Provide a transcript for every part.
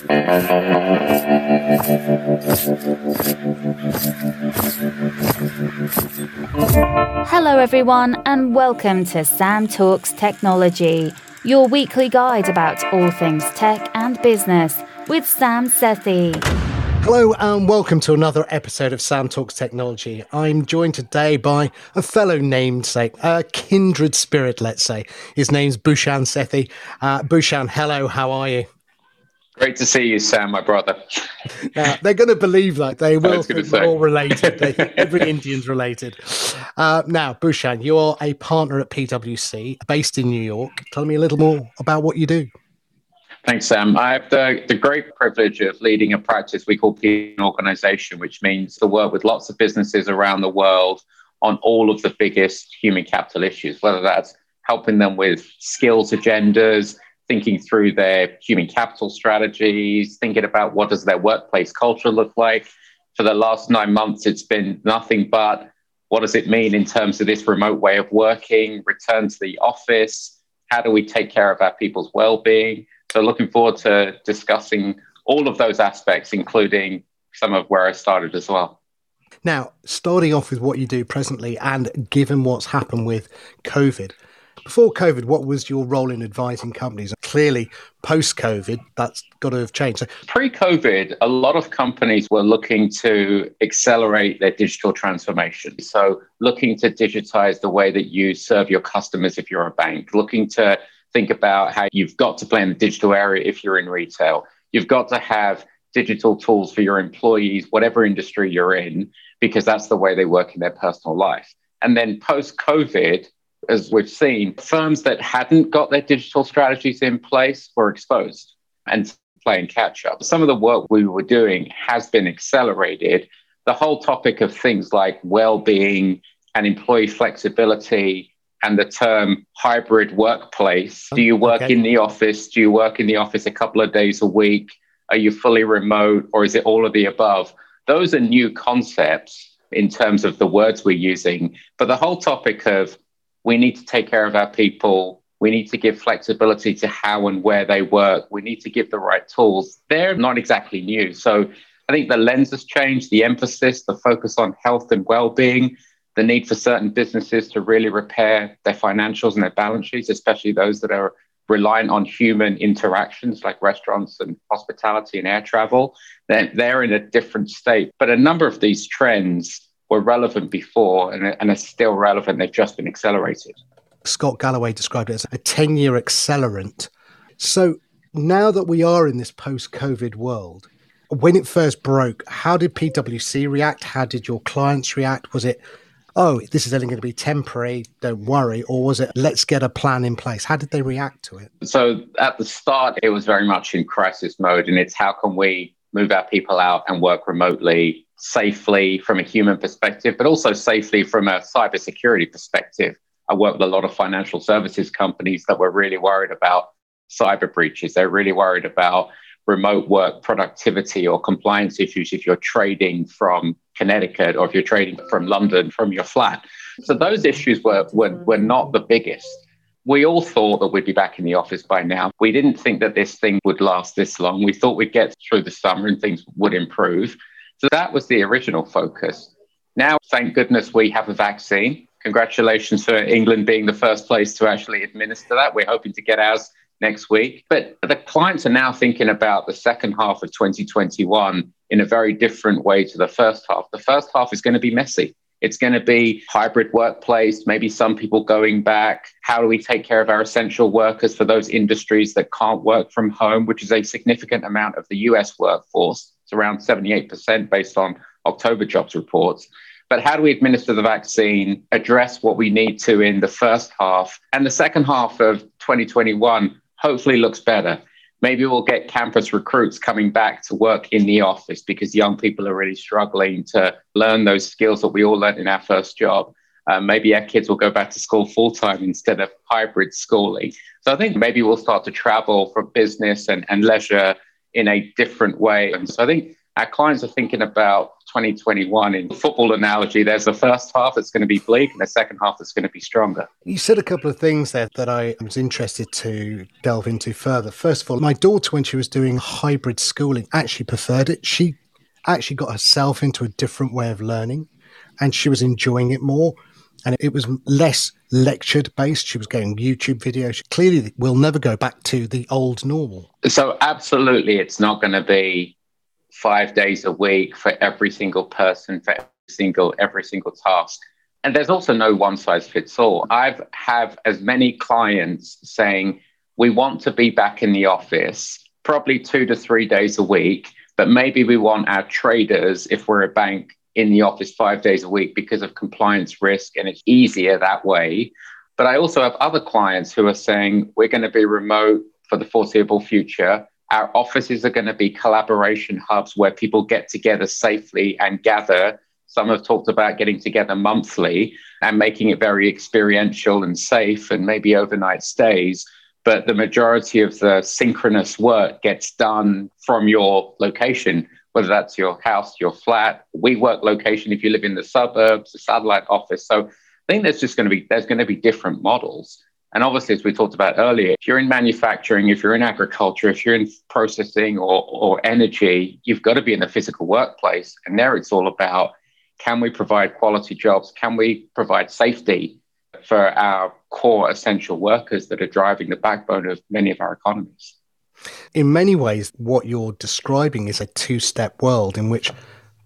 Hello, everyone, and welcome to Sam Talks Technology, your weekly guide about all things tech and business with Sam Sethi. Hello and welcome to another episode of Sam Talks Technology. I'm joined today by a fellow namesake, a kindred spirit, let's say. His name's Bhushan Sethi. Uh, Bhushan, hello, how are you? Great to see you, Sam, my brother. Uh, they're going to believe that. They will think we're all related. They every Indian's related. Uh, now, Bhushan, you're a partner at PwC based in New York. Tell me a little more about what you do. Thanks, Sam. I have the, the great privilege of leading a practice we call P Organization, which means to work with lots of businesses around the world on all of the biggest human capital issues, whether that's helping them with skills agendas, thinking through their human capital strategies, thinking about what does their workplace culture look like. For the last nine months, it's been nothing but what does it mean in terms of this remote way of working, return to the office, how do we take care of our people's well-being so looking forward to discussing all of those aspects, including some of where I started as well. Now, starting off with what you do presently and given what's happened with COVID, before COVID, what was your role in advising companies? Clearly, post COVID, that's got to have changed. Pre COVID, a lot of companies were looking to accelerate their digital transformation. So, looking to digitize the way that you serve your customers if you're a bank, looking to think about how you've got to play in the digital area if you're in retail. You've got to have digital tools for your employees, whatever industry you're in, because that's the way they work in their personal life. And then post COVID, as we've seen, firms that hadn't got their digital strategies in place were exposed and playing catch up. Some of the work we were doing has been accelerated. The whole topic of things like well being and employee flexibility and the term hybrid workplace. Do you work okay. in the office? Do you work in the office a couple of days a week? Are you fully remote or is it all of the above? Those are new concepts in terms of the words we're using. But the whole topic of we need to take care of our people, we need to give flexibility to how and where they work, we need to give the right tools, they're not exactly new. So I think the lens has changed, the emphasis, the focus on health and well being the need for certain businesses to really repair their financials and their balance sheets, especially those that are reliant on human interactions like restaurants and hospitality and air travel, they're, they're in a different state. But a number of these trends were relevant before and, and are still relevant. They've just been accelerated. Scott Galloway described it as a 10 year accelerant. So now that we are in this post COVID world, when it first broke, how did PwC react? How did your clients react? Was it oh, this is only going to be temporary, don't worry? Or was it, let's get a plan in place? How did they react to it? So at the start, it was very much in crisis mode, and it's how can we move our people out and work remotely safely from a human perspective, but also safely from a cybersecurity perspective. I work with a lot of financial services companies that were really worried about cyber breaches. They're really worried about remote work productivity or compliance issues if you're trading from Connecticut or if you're trading from London from your flat. So those issues were, were, were not the biggest. We all thought that we'd be back in the office by now. We didn't think that this thing would last this long. We thought we'd get through the summer and things would improve. So that was the original focus. Now, thank goodness we have a vaccine. Congratulations for England being the first place to actually administer that. We're hoping to get ours next week. But the clients are now thinking about the second half of 2021 in a very different way to the first half. The first half is going to be messy. It's going to be hybrid workplace, maybe some people going back. How do we take care of our essential workers for those industries that can't work from home, which is a significant amount of the US workforce? It's around 78% based on October jobs reports. But how do we administer the vaccine, address what we need to in the first half? And the second half of 2021 hopefully looks better. Maybe we'll get campus recruits coming back to work in the office because young people are really struggling to learn those skills that we all learned in our first job. Uh, maybe our kids will go back to school full time instead of hybrid schooling. So I think maybe we'll start to travel for business and, and leisure in a different way. And so I think our clients are thinking about 2021 in football analogy. There's the first half that's going to be bleak and the second half that's going to be stronger. You said a couple of things there that I was interested to delve into further. First of all, my daughter, when she was doing hybrid schooling, actually preferred it. She actually got herself into a different way of learning and she was enjoying it more. And it was less lectured based. She was getting YouTube videos. Clearly, we'll never go back to the old normal. So, absolutely, it's not going to be five days a week for every single person, for every single, every single task. And there's also no one size fits all. I've have as many clients saying, we want to be back in the office probably two to three days a week, but maybe we want our traders, if we're a bank, in the office five days a week because of compliance risk and it's easier that way. But I also have other clients who are saying, we're going to be remote for the foreseeable future. Our offices are going to be collaboration hubs where people get together safely and gather. Some have talked about getting together monthly and making it very experiential and safe and maybe overnight stays. But the majority of the synchronous work gets done from your location, whether that's your house, your flat, WeWork location, if you live in the suburbs, a satellite office. So I think there's just going to be there's going to be different models. And obviously, as we talked about earlier, if you're in manufacturing, if you're in agriculture, if you're in processing or, or energy, you've got to be in the physical workplace. And there it's all about can we provide quality jobs? Can we provide safety for our core essential workers that are driving the backbone of many of our economies? In many ways, what you're describing is a two step world in which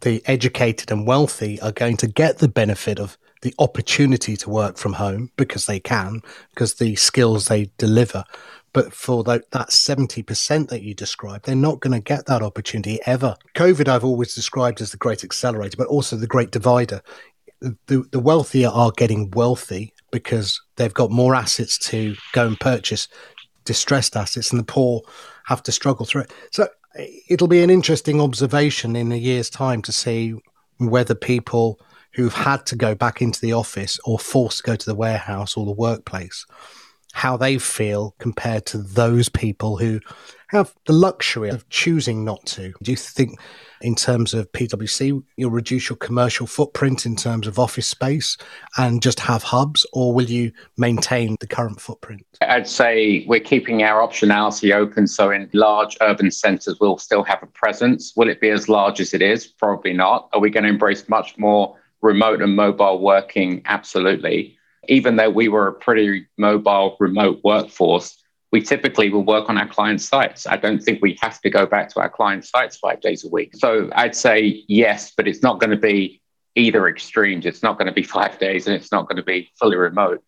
the educated and wealthy are going to get the benefit of the opportunity to work from home because they can, because the skills they deliver. But for that, that 70% that you described, they're not going to get that opportunity ever. COVID, I've always described as the great accelerator, but also the great divider. The, the wealthier are getting wealthy because they've got more assets to go and purchase distressed assets, and the poor have to struggle through it. So it'll be an interesting observation in a year's time to see whether people who've had to go back into the office or forced to go to the warehouse or the workplace, how they feel compared to those people who have the luxury of choosing not to. Do you think, in terms of PwC, you'll reduce your commercial footprint in terms of office space and just have hubs, or will you maintain the current footprint? I'd say we're keeping our optionality open. So, in large urban centres, we'll still have a presence. Will it be as large as it is? Probably not. Are we going to embrace much more remote and mobile working, absolutely. Even though we were a pretty mobile remote workforce, we typically will work on our client sites. I don't think we have to go back to our client sites five days a week. So I'd say yes, but it's not going to be either extremes. It's not going to be five days and it's not going to be fully remote.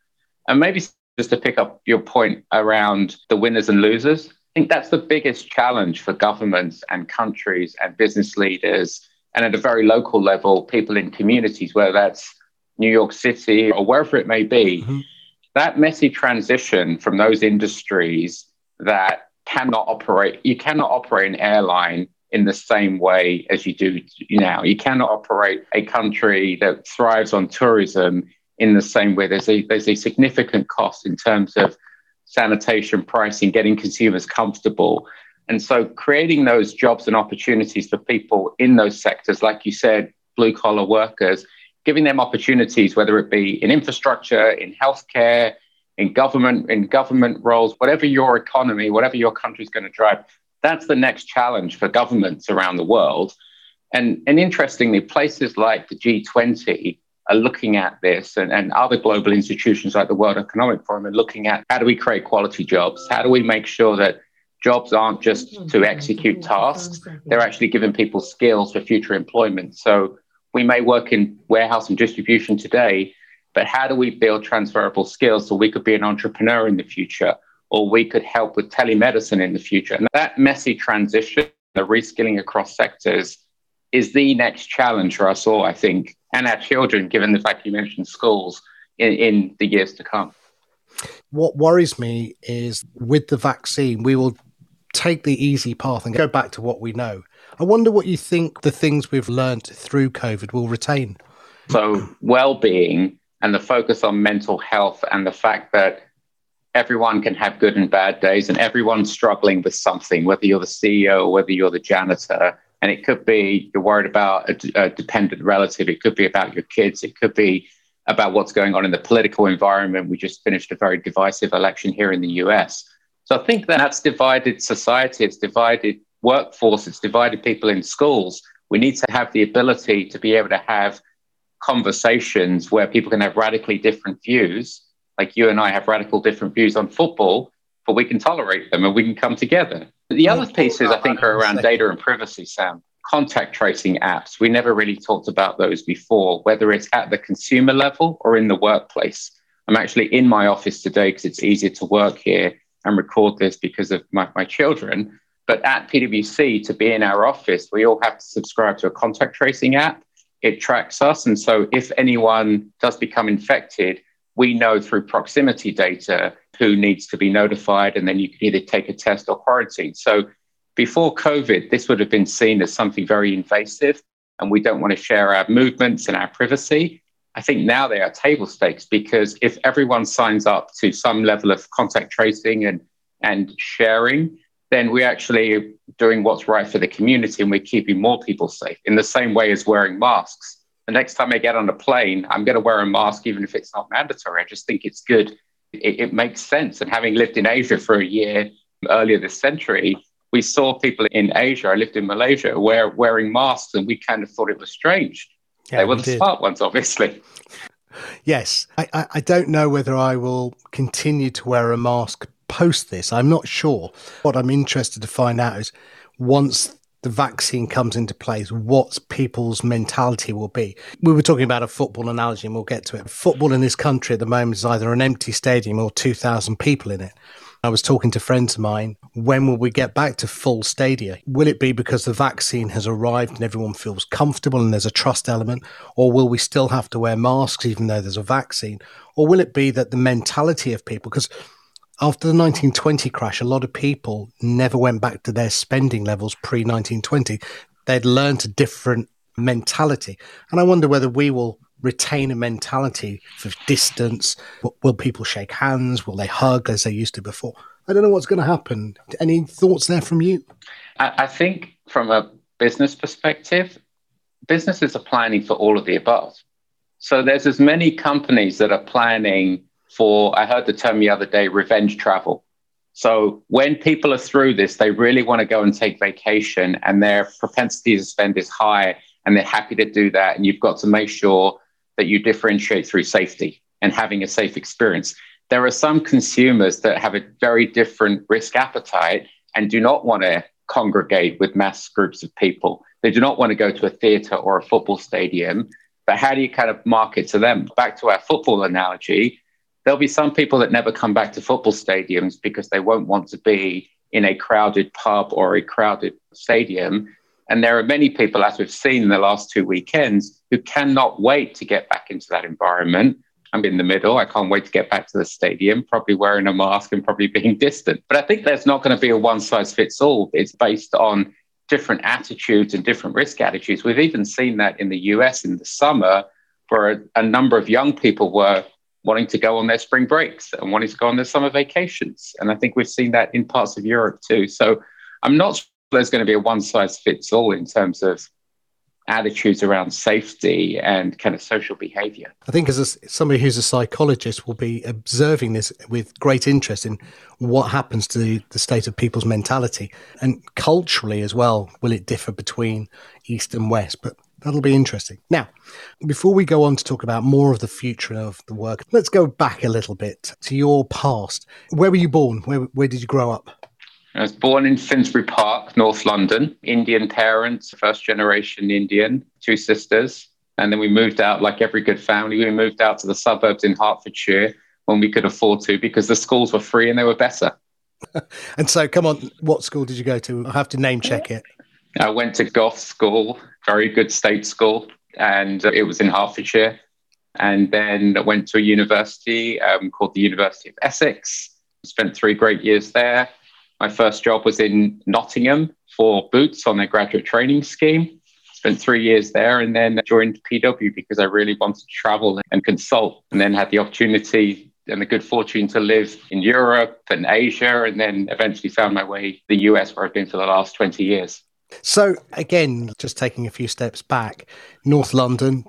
And maybe just to pick up your point around the winners and losers, I think that's the biggest challenge for governments and countries and business leaders and at a very local level, people in communities, whether that's New York City or wherever it may be, mm-hmm. that messy transition from those industries that cannot operate, you cannot operate an airline in the same way as you do now. You cannot operate a country that thrives on tourism in the same way. There's a there's a significant cost in terms of sanitation, pricing, getting consumers comfortable. And so creating those jobs and opportunities for people in those sectors, like you said, blue collar workers, giving them opportunities, whether it be in infrastructure, in healthcare, in government, in government roles, whatever your economy, whatever your country is going to drive, that's the next challenge for governments around the world. And, and interestingly, places like the G20 are looking at this and, and other global institutions like the World Economic Forum are looking at how do we create quality jobs? How do we make sure that jobs aren't just mm-hmm. to execute mm-hmm. tasks, they're actually giving people skills for future employment. So we may work in warehouse and distribution today, but how do we build transferable skills so we could be an entrepreneur in the future or we could help with telemedicine in the future? And that messy transition, the reskilling across sectors, is the next challenge for us all, I think, and our children, given the fact you mentioned schools in, in the years to come. What worries me is with the vaccine, we will take the easy path and go back to what we know. I wonder what you think the things we've learned through COVID will retain. So, well being and the focus on mental health and the fact that everyone can have good and bad days and everyone's struggling with something, whether you're the CEO or whether you're the janitor, And it could be you're worried about a, a dependent relative. It could be about your kids. It could be about what's going on in the political environment. We just finished a very divisive election here in the US. So I think that that's divided society, it's divided workforce, it's divided people in schools. We need to have the ability to be able to have conversations where people can have radically different views. Like you and I have radical different views on football, but we can tolerate them and we can come together. The other pieces I think are around data and privacy, Sam. Contact tracing apps. We never really talked about those before, whether it's at the consumer level or in the workplace. I'm actually in my office today because it's easier to work here and record this because of my, my children. But at PwC, to be in our office, we all have to subscribe to a contact tracing app. It tracks us. And so if anyone does become infected, we know through proximity data who needs to be notified. And then you can either take a test or quarantine. So before COVID, this would have been seen as something very invasive. And we don't want to share our movements and our privacy. I think now they are table stakes because if everyone signs up to some level of contact tracing and, and sharing, then we're actually doing what's right for the community and we're keeping more people safe in the same way as wearing masks. The next time I get on a plane, I'm going to wear a mask even if it's not mandatory. I just think it's good. It, it makes sense. And having lived in Asia for a year earlier this century, we saw people in Asia, I lived in Malaysia, wear, wearing masks and we kind of thought it was strange yeah, they were the did. smart ones, obviously. Yes, I, I don't know whether I will continue to wear a mask post this. I'm not sure. What I'm interested to find out is once the vaccine comes into place, what people's mentality will be. We were talking about a football analogy, and we'll get to it. Football in this country at the moment is either an empty stadium or 2,000 people in it. I was talking to friends of mine, when will we get back to full stadia? Will it be because the vaccine has arrived and everyone feels comfortable and there's a trust element? Or will we still have to wear masks even though there's a vaccine? Or will it be that the mentality of people, because after the 1920 crash, a lot of people never went back to their spending levels pre 1920. They'd learned a different mentality. And I wonder whether we will retain a mentality for distance? Will people shake hands? Will they hug as they used to before? I don't know what's going to happen. Any thoughts there from you? I think from a business perspective, businesses are planning for all of the above. So there's as many companies that are planning for, I heard the term the other day, revenge travel. So when people are through this, they really want to go and take vacation and their propensity to spend is high and they're happy to do that. And you've got to make sure that you differentiate through safety and having a safe experience. There are some consumers that have a very different risk appetite and do not want to congregate with mass groups of people. They do not want to go to a theater or a football stadium. But how do you kind of market to them? Back to our football analogy, there'll be some people that never come back to football stadiums because they won't want to be in a crowded pub or a crowded stadium. And there are many people, as we've seen in the last two weekends, who cannot wait to get back into that environment. I'm in the middle. I can't wait to get back to the stadium, probably wearing a mask and probably being distant. But I think there's not going to be a one size fits all. It's based on different attitudes and different risk attitudes. We've even seen that in the US in the summer, where a, a number of young people were wanting to go on their spring breaks and wanting to go on their summer vacations. And I think we've seen that in parts of Europe too. So I'm not there's going to be a one size fits all in terms of attitudes around safety and kind of social behavior. I think as a, somebody who's a psychologist will be observing this with great interest in what happens to the, the state of people's mentality and culturally as well will it differ between east and west but that'll be interesting. Now, before we go on to talk about more of the future of the work, let's go back a little bit to your past. Where were you born? Where, where did you grow up? I was born in Finsbury Park, North London. Indian parents, first generation Indian, two sisters. And then we moved out, like every good family, we moved out to the suburbs in Hertfordshire when we could afford to because the schools were free and they were better. and so, come on, what school did you go to? I have to name check it. I went to Goffs School, very good state school, and it was in Hertfordshire. And then I went to a university um, called the University of Essex. Spent three great years there. My first job was in Nottingham for Boots on their graduate training scheme. Spent three years there and then joined PW because I really wanted to travel and consult, and then had the opportunity and the good fortune to live in Europe and Asia, and then eventually found my way to the US, where I've been for the last 20 years. So, again, just taking a few steps back, North London,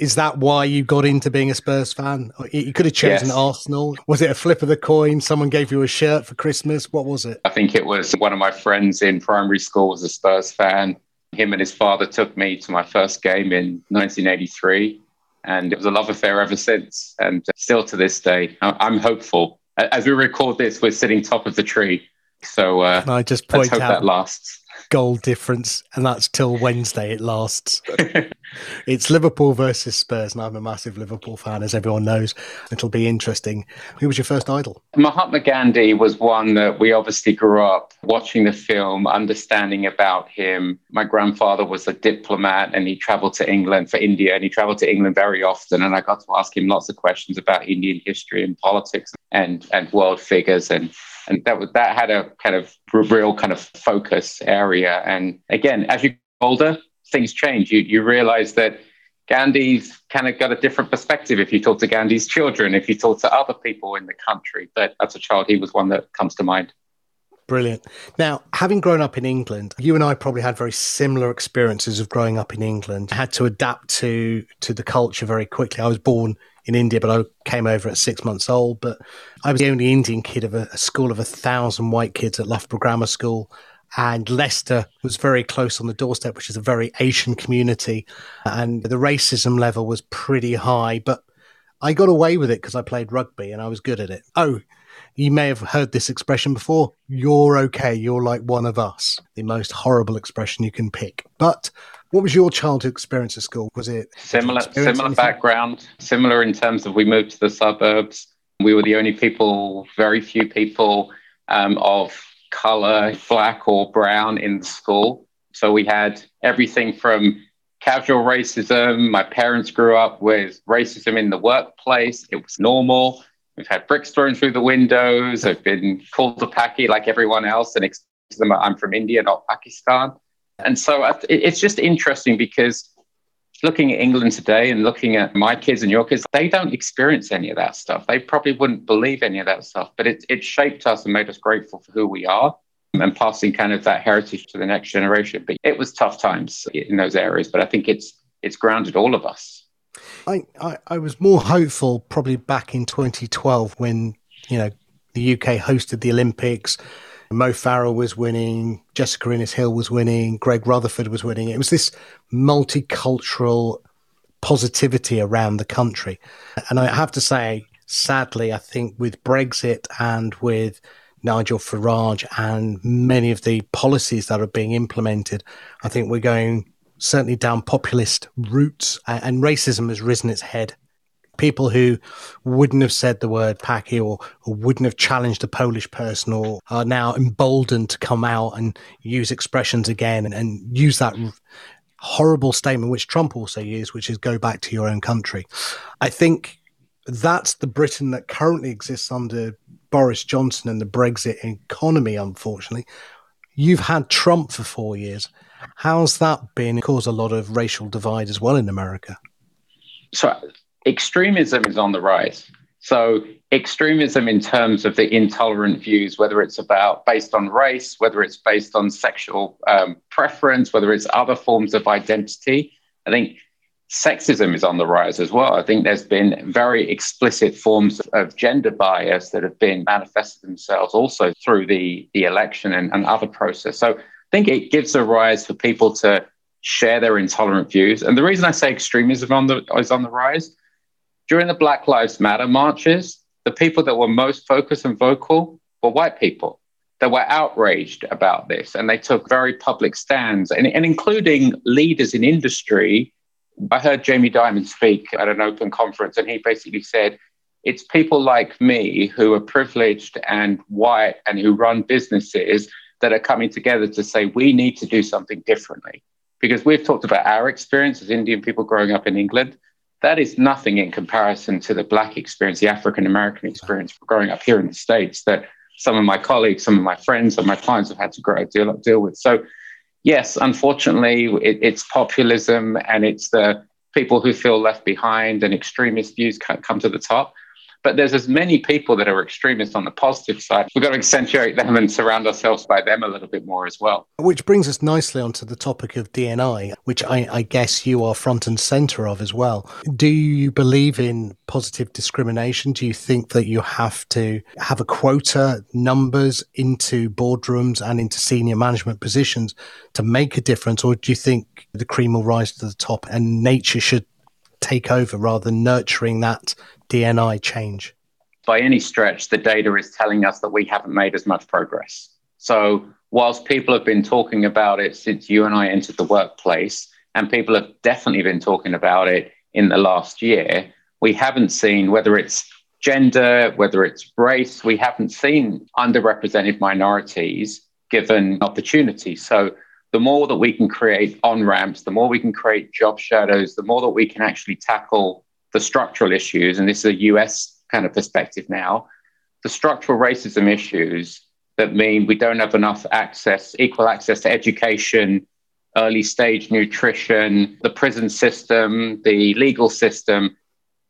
is that why you got into being a Spurs fan? You could have chosen yes. Arsenal. Was it a flip of the coin? Someone gave you a shirt for Christmas? What was it? I think it was one of my friends in primary school was a Spurs fan. Him and his father took me to my first game in 1983. And it was a love affair ever since. And still to this day, I'm hopeful. As we record this, we're sitting top of the tree. So uh, I just point out that lasts goal difference, and that's till Wednesday. It lasts. it's Liverpool versus Spurs, and I'm a massive Liverpool fan, as everyone knows. It'll be interesting. Who was your first idol? Mahatma Gandhi was one that we obviously grew up watching the film, understanding about him. My grandfather was a diplomat, and he traveled to England for India, and he traveled to England very often. And I got to ask him lots of questions about Indian history and politics and and world figures and and that was that had a kind of real kind of focus area. And again, as you get older, things change. You you realize that Gandhi's kind of got a different perspective if you talk to Gandhi's children, if you talk to other people in the country. But as a child, he was one that comes to mind. Brilliant. Now, having grown up in England, you and I probably had very similar experiences of growing up in England. I had to adapt to to the culture very quickly. I was born in India, but I came over at six months old. But I was the only Indian kid of a, a school of a thousand white kids at Loughborough Grammar School. And Leicester was very close on the doorstep, which is a very Asian community. And the racism level was pretty high. But I got away with it because I played rugby and I was good at it. Oh, you may have heard this expression before. You're okay. You're like one of us. The most horrible expression you can pick. But what was your childhood experience at school? Was it similar? Similar anything? background. Similar in terms of we moved to the suburbs. We were the only people, very few people um, of color, black or brown in the school. So we had everything from casual racism. My parents grew up with racism in the workplace. It was normal. We've had bricks thrown through the windows. I've been called a Paki like everyone else and explained to them I'm from India, not Pakistan. And so it's just interesting because looking at England today and looking at my kids and your kids, they don't experience any of that stuff. They probably wouldn't believe any of that stuff, but it, it shaped us and made us grateful for who we are and passing kind of that heritage to the next generation. But it was tough times in those areas, but I think it's it's grounded all of us. I, I, I was more hopeful probably back in 2012 when, you know, the UK hosted the Olympics Mo Farah was winning, Jessica Ennis-Hill was winning, Greg Rutherford was winning. It was this multicultural positivity around the country. And I have to say, sadly, I think with Brexit and with Nigel Farage and many of the policies that are being implemented, I think we're going certainly down populist routes and racism has risen its head people who wouldn't have said the word Paki or, or wouldn't have challenged a Polish person or are now emboldened to come out and use expressions again and, and use that horrible statement, which Trump also used, which is go back to your own country. I think that's the Britain that currently exists under Boris Johnson and the Brexit economy, unfortunately. You've had Trump for four years. How's that been? Caused a lot of racial divide as well in America. So extremism is on the rise. So, extremism in terms of the intolerant views, whether it's about based on race, whether it's based on sexual um, preference, whether it's other forms of identity, I think sexism is on the rise as well. I think there's been very explicit forms of gender bias that have been manifested themselves also through the, the election and, and other process. So, I think it gives a rise for people to share their intolerant views. And the reason I say extremism on the, is on the rise during the Black Lives Matter marches, the people that were most focused and vocal were white people that were outraged about this. And they took very public stands, and, and including leaders in industry. I heard Jamie Dimon speak at an open conference, and he basically said, it's people like me who are privileged and white and who run businesses that are coming together to say we need to do something differently. Because we've talked about our experience as Indian people growing up in England, that is nothing in comparison to the Black experience, the African American experience growing up here in the States that some of my colleagues, some of my friends, and my clients have had to grow, deal, deal with. So, yes, unfortunately, it, it's populism and it's the people who feel left behind and extremist views come to the top. But there's as many people that are extremists on the positive side. We've got to accentuate them and surround ourselves by them a little bit more as well. Which brings us nicely onto the topic of D&I, which I, I guess you are front and center of as well. Do you believe in positive discrimination? Do you think that you have to have a quota numbers into boardrooms and into senior management positions to make a difference? Or do you think the cream will rise to the top and nature should take over rather than nurturing that D&I change? By any stretch, the data is telling us that we haven't made as much progress. So, whilst people have been talking about it since you and I entered the workplace, and people have definitely been talking about it in the last year, we haven't seen whether it's gender, whether it's race, we haven't seen underrepresented minorities given opportunity. So, the more that we can create on ramps, the more we can create job shadows, the more that we can actually tackle the structural issues. And this is a US kind of perspective now the structural racism issues that mean we don't have enough access, equal access to education, early stage nutrition, the prison system, the legal system.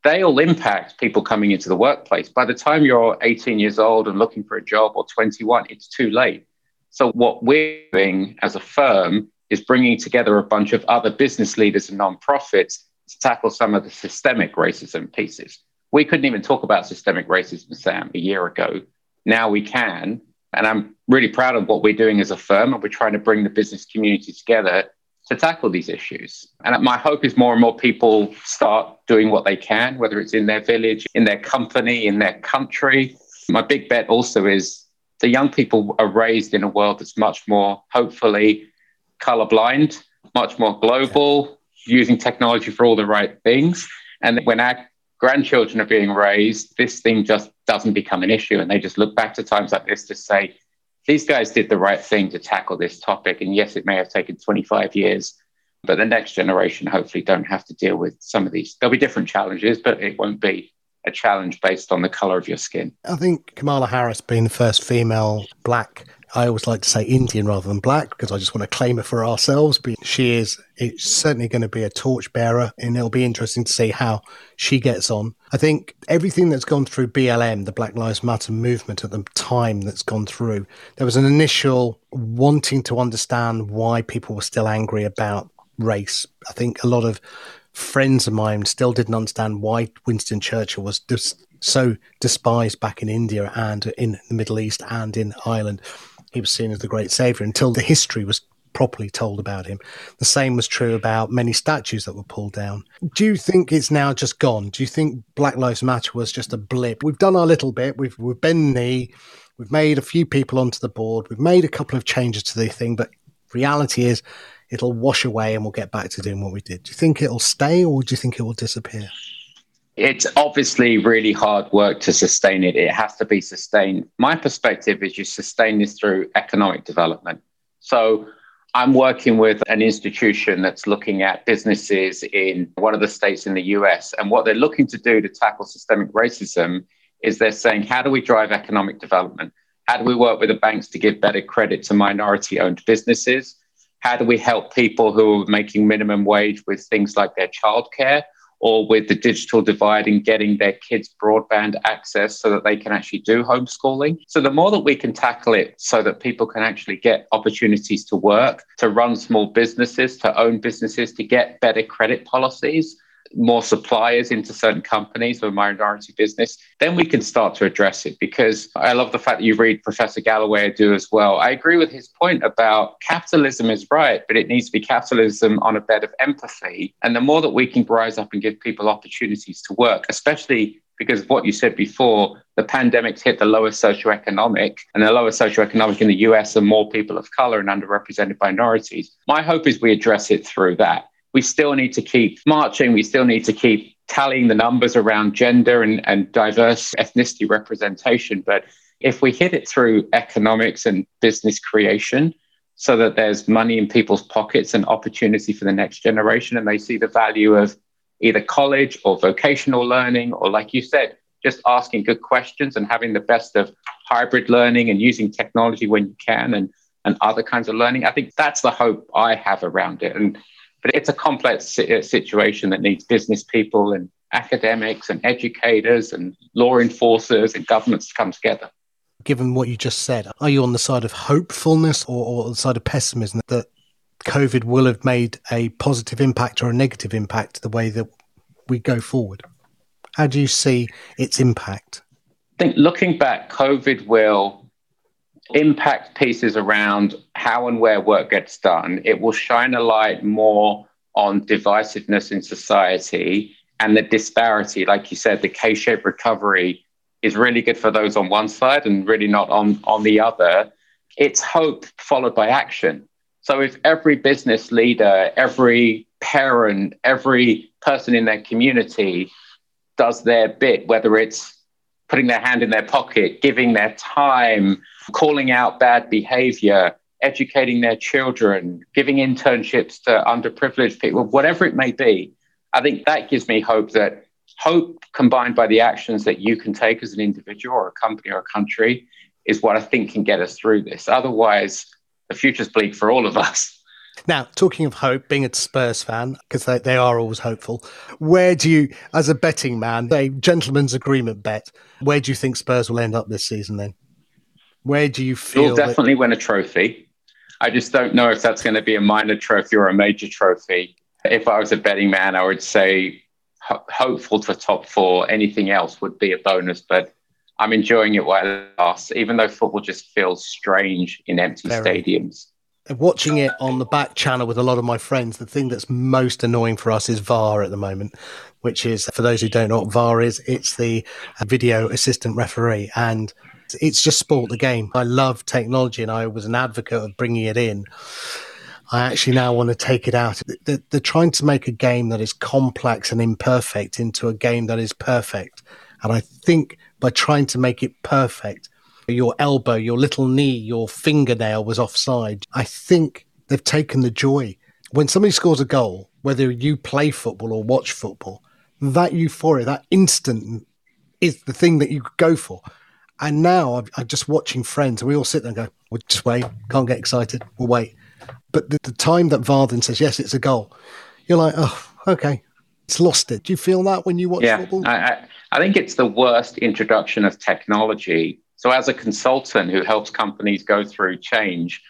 They all impact people coming into the workplace. By the time you're 18 years old and looking for a job or 21, it's too late. So, what we're doing as a firm is bringing together a bunch of other business leaders and nonprofits to tackle some of the systemic racism pieces. We couldn't even talk about systemic racism, Sam, a year ago. Now we can. And I'm really proud of what we're doing as a firm. And we're trying to bring the business community together to tackle these issues. And my hope is more and more people start doing what they can, whether it's in their village, in their company, in their country. My big bet also is the young people are raised in a world that's much more, hopefully, colorblind, much more global, using technology for all the right things. And when our grandchildren are being raised, this thing just doesn't become an issue. And they just look back to times like this to say, these guys did the right thing to tackle this topic. And yes, it may have taken 25 years, but the next generation hopefully don't have to deal with some of these. There'll be different challenges, but it won't be a challenge based on the color of your skin. I think Kamala Harris being the first female black I always like to say Indian rather than black because I just want to claim it for ourselves. But she is it's certainly going to be a torchbearer, and it'll be interesting to see how she gets on. I think everything that's gone through BLM, the Black Lives Matter movement at the time that's gone through, there was an initial wanting to understand why people were still angry about race. I think a lot of friends of mine still didn't understand why Winston Churchill was just so despised back in India and in the Middle East and in Ireland he was seen as the great savior until the history was properly told about him. The same was true about many statues that were pulled down. Do you think it's now just gone? Do you think Black Lives Matter was just a blip? We've done our little bit. We've we've bent knee. We've made a few people onto the board. We've made a couple of changes to the thing, but reality is it'll wash away and we'll get back to doing what we did. Do you think it'll stay or do you think it will disappear? It's obviously really hard work to sustain it. It has to be sustained. My perspective is you sustain this through economic development. So I'm working with an institution that's looking at businesses in one of the states in the US. And what they're looking to do to tackle systemic racism is they're saying, how do we drive economic development? How do we work with the banks to give better credit to minority owned businesses? How do we help people who are making minimum wage with things like their childcare? or with the digital divide in getting their kids broadband access so that they can actually do homeschooling. So, the more that we can tackle it so that people can actually get opportunities to work, to run small businesses, to own businesses, to get better credit policies, more suppliers into certain companies or minority business, then we can start to address it. Because I love the fact that you read Professor Galloway do as well. I agree with his point about capitalism is right, but it needs to be capitalism on a bed of empathy. And the more that we can rise up and give people opportunities to work, especially because of what you said before, the pandemic's hit the lowest socioeconomic, and the lowest socioeconomic in the US are more people of color and underrepresented minorities. My hope is we address it through that we still need to keep marching. We still need to keep tallying the numbers around gender and, and diverse ethnicity representation. But if we hit it through economics and business creation, so that there's money in people's pockets and opportunity for the next generation, and they see the value of either college or vocational learning, or like you said, just asking good questions and having the best of hybrid learning and using technology when you can and, and other kinds of learning. I think that's the hope I have around it. And but it's a complex uh, situation that needs business people and academics and educators and law enforcers and governments to come together. Given what you just said, are you on the side of hopefulness or, or the side of pessimism that COVID will have made a positive impact or a negative impact the way that we go forward? How do you see its impact? I think looking back, COVID will impact pieces around how and where work gets done. It will shine a light more on divisiveness in society and the disparity. Like you said, the K shaped recovery is really good for those on one side and really not on, on the other. It's hope followed by action. So if every business leader, every parent, every person in their community does their bit, whether it's putting their hand in their pocket, giving their time, calling out bad behavior, educating their children, giving internships to underprivileged people, whatever it may be, I think that gives me hope that hope combined by the actions that you can take as an individual or a company or a country is what I think can get us through this. Otherwise, the future's bleak for all of us. Now, talking of hope, being a Spurs fan, because they, they are always hopeful, where do you, as a betting man, a gentleman's agreement bet, where do you think Spurs will end up this season then? Where do you feel? We'll definitely that- win a trophy. I just don't know if that's going to be a minor trophy or a major trophy. If I was a betting man, I would say ho- hopeful for top four. Anything else would be a bonus, but I'm enjoying it while it lasts, even though football just feels strange in empty Very. stadiums. Watching it on the back channel with a lot of my friends, the thing that's most annoying for us is VAR at the moment, which is, for those who don't know what VAR is, it's the uh, video assistant referee. And it's just sport the game. I love technology and I was an advocate of bringing it in. I actually now want to take it out. They're, they're, trying to make a game that is complex and imperfect into a game that is perfect. And I think by trying to make it perfect, your elbow, your little knee, your fingernail was offside. I think they've taken the joy. When somebody scores a goal, whether you play football or watch football, that euphoria, that instant is the thing that you go for. And now I'm, I'm, just watching friends, and we all sit there and go, "We'll just wait. Can't get excited. We'll wait." But the, the time that Varden says, "Yes, it's a goal," you're like, "Oh, okay." It's lost it. Do you feel that when you watch yeah, football? I, I think it's the worst introduction of technology. So, as a consultant who helps companies go through change,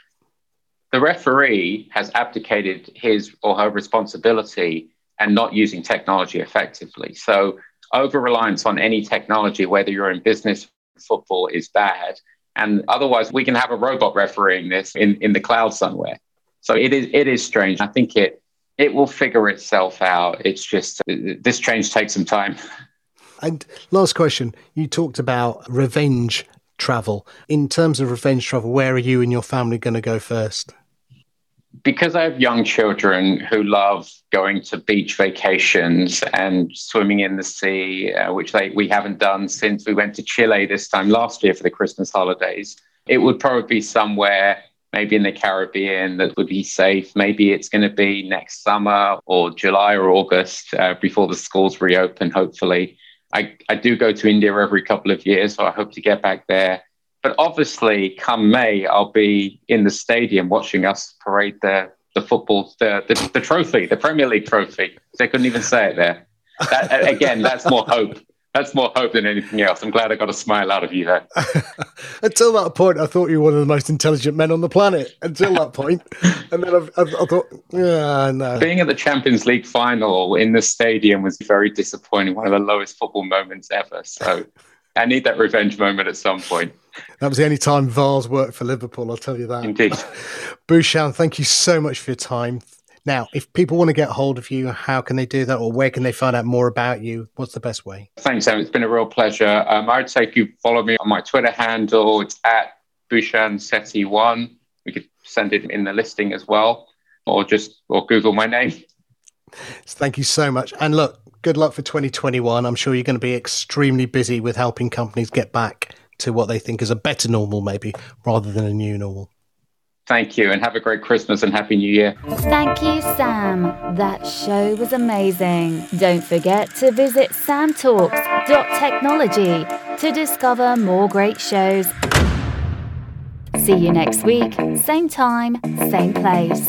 the referee has abdicated his or her responsibility and not using technology effectively. So, over reliance on any technology, whether you're in business football is bad. And otherwise, we can have a robot refereeing this in, in the cloud somewhere. So it is it is strange. I think it it will figure itself out. It's just this change takes some time. And last question, you talked about revenge travel. In terms of revenge travel, where are you and your family going to go first? because I have young children who love going to beach vacations and swimming in the sea, uh, which they, we haven't done since we went to Chile this time last year for the Christmas holidays, it would probably be somewhere maybe in the Caribbean that would be safe. Maybe it's going to be next summer or July or August uh, before the schools reopen, hopefully. I, I do go to India every couple of years, so I hope to get back there but obviously, come May, I'll be in the stadium watching us parade the the football, the, the, the trophy, the Premier League trophy. They couldn't even say it there. That, again, that's more hope. That's more hope than anything else. I'm glad I got a smile out of you there. Until that point, I thought you were one of the most intelligent men on the planet. Until that point, and then I've, I've, i thought, yeah, no. Being at the Champions League final in the stadium was very disappointing. One of the lowest football moments ever. So I need that revenge moment at some point. That was the only time VAR's worked for Liverpool, I'll tell you that. Indeed. Bhushan, thank you so much for your time. Now, if people want to get hold of you, how can they do that or where can they find out more about you? What's the best way? Thanks, Sam. It's been a real pleasure. Um, I would say if you follow me on my Twitter handle, it's at Bhushan Sethi1. We could send it in the listing as well or just or Google my name. Thank you so much. And look, good luck for 2021. I'm sure you're going to be extremely busy with helping companies get back to what they think is a better normal, maybe, rather than a new normal. Thank you, and have a great Christmas and Happy New Year. Thank you, Sam. That show was amazing. Don't forget to visit samtalks.technology to discover more great shows. See you next week, same time, same place.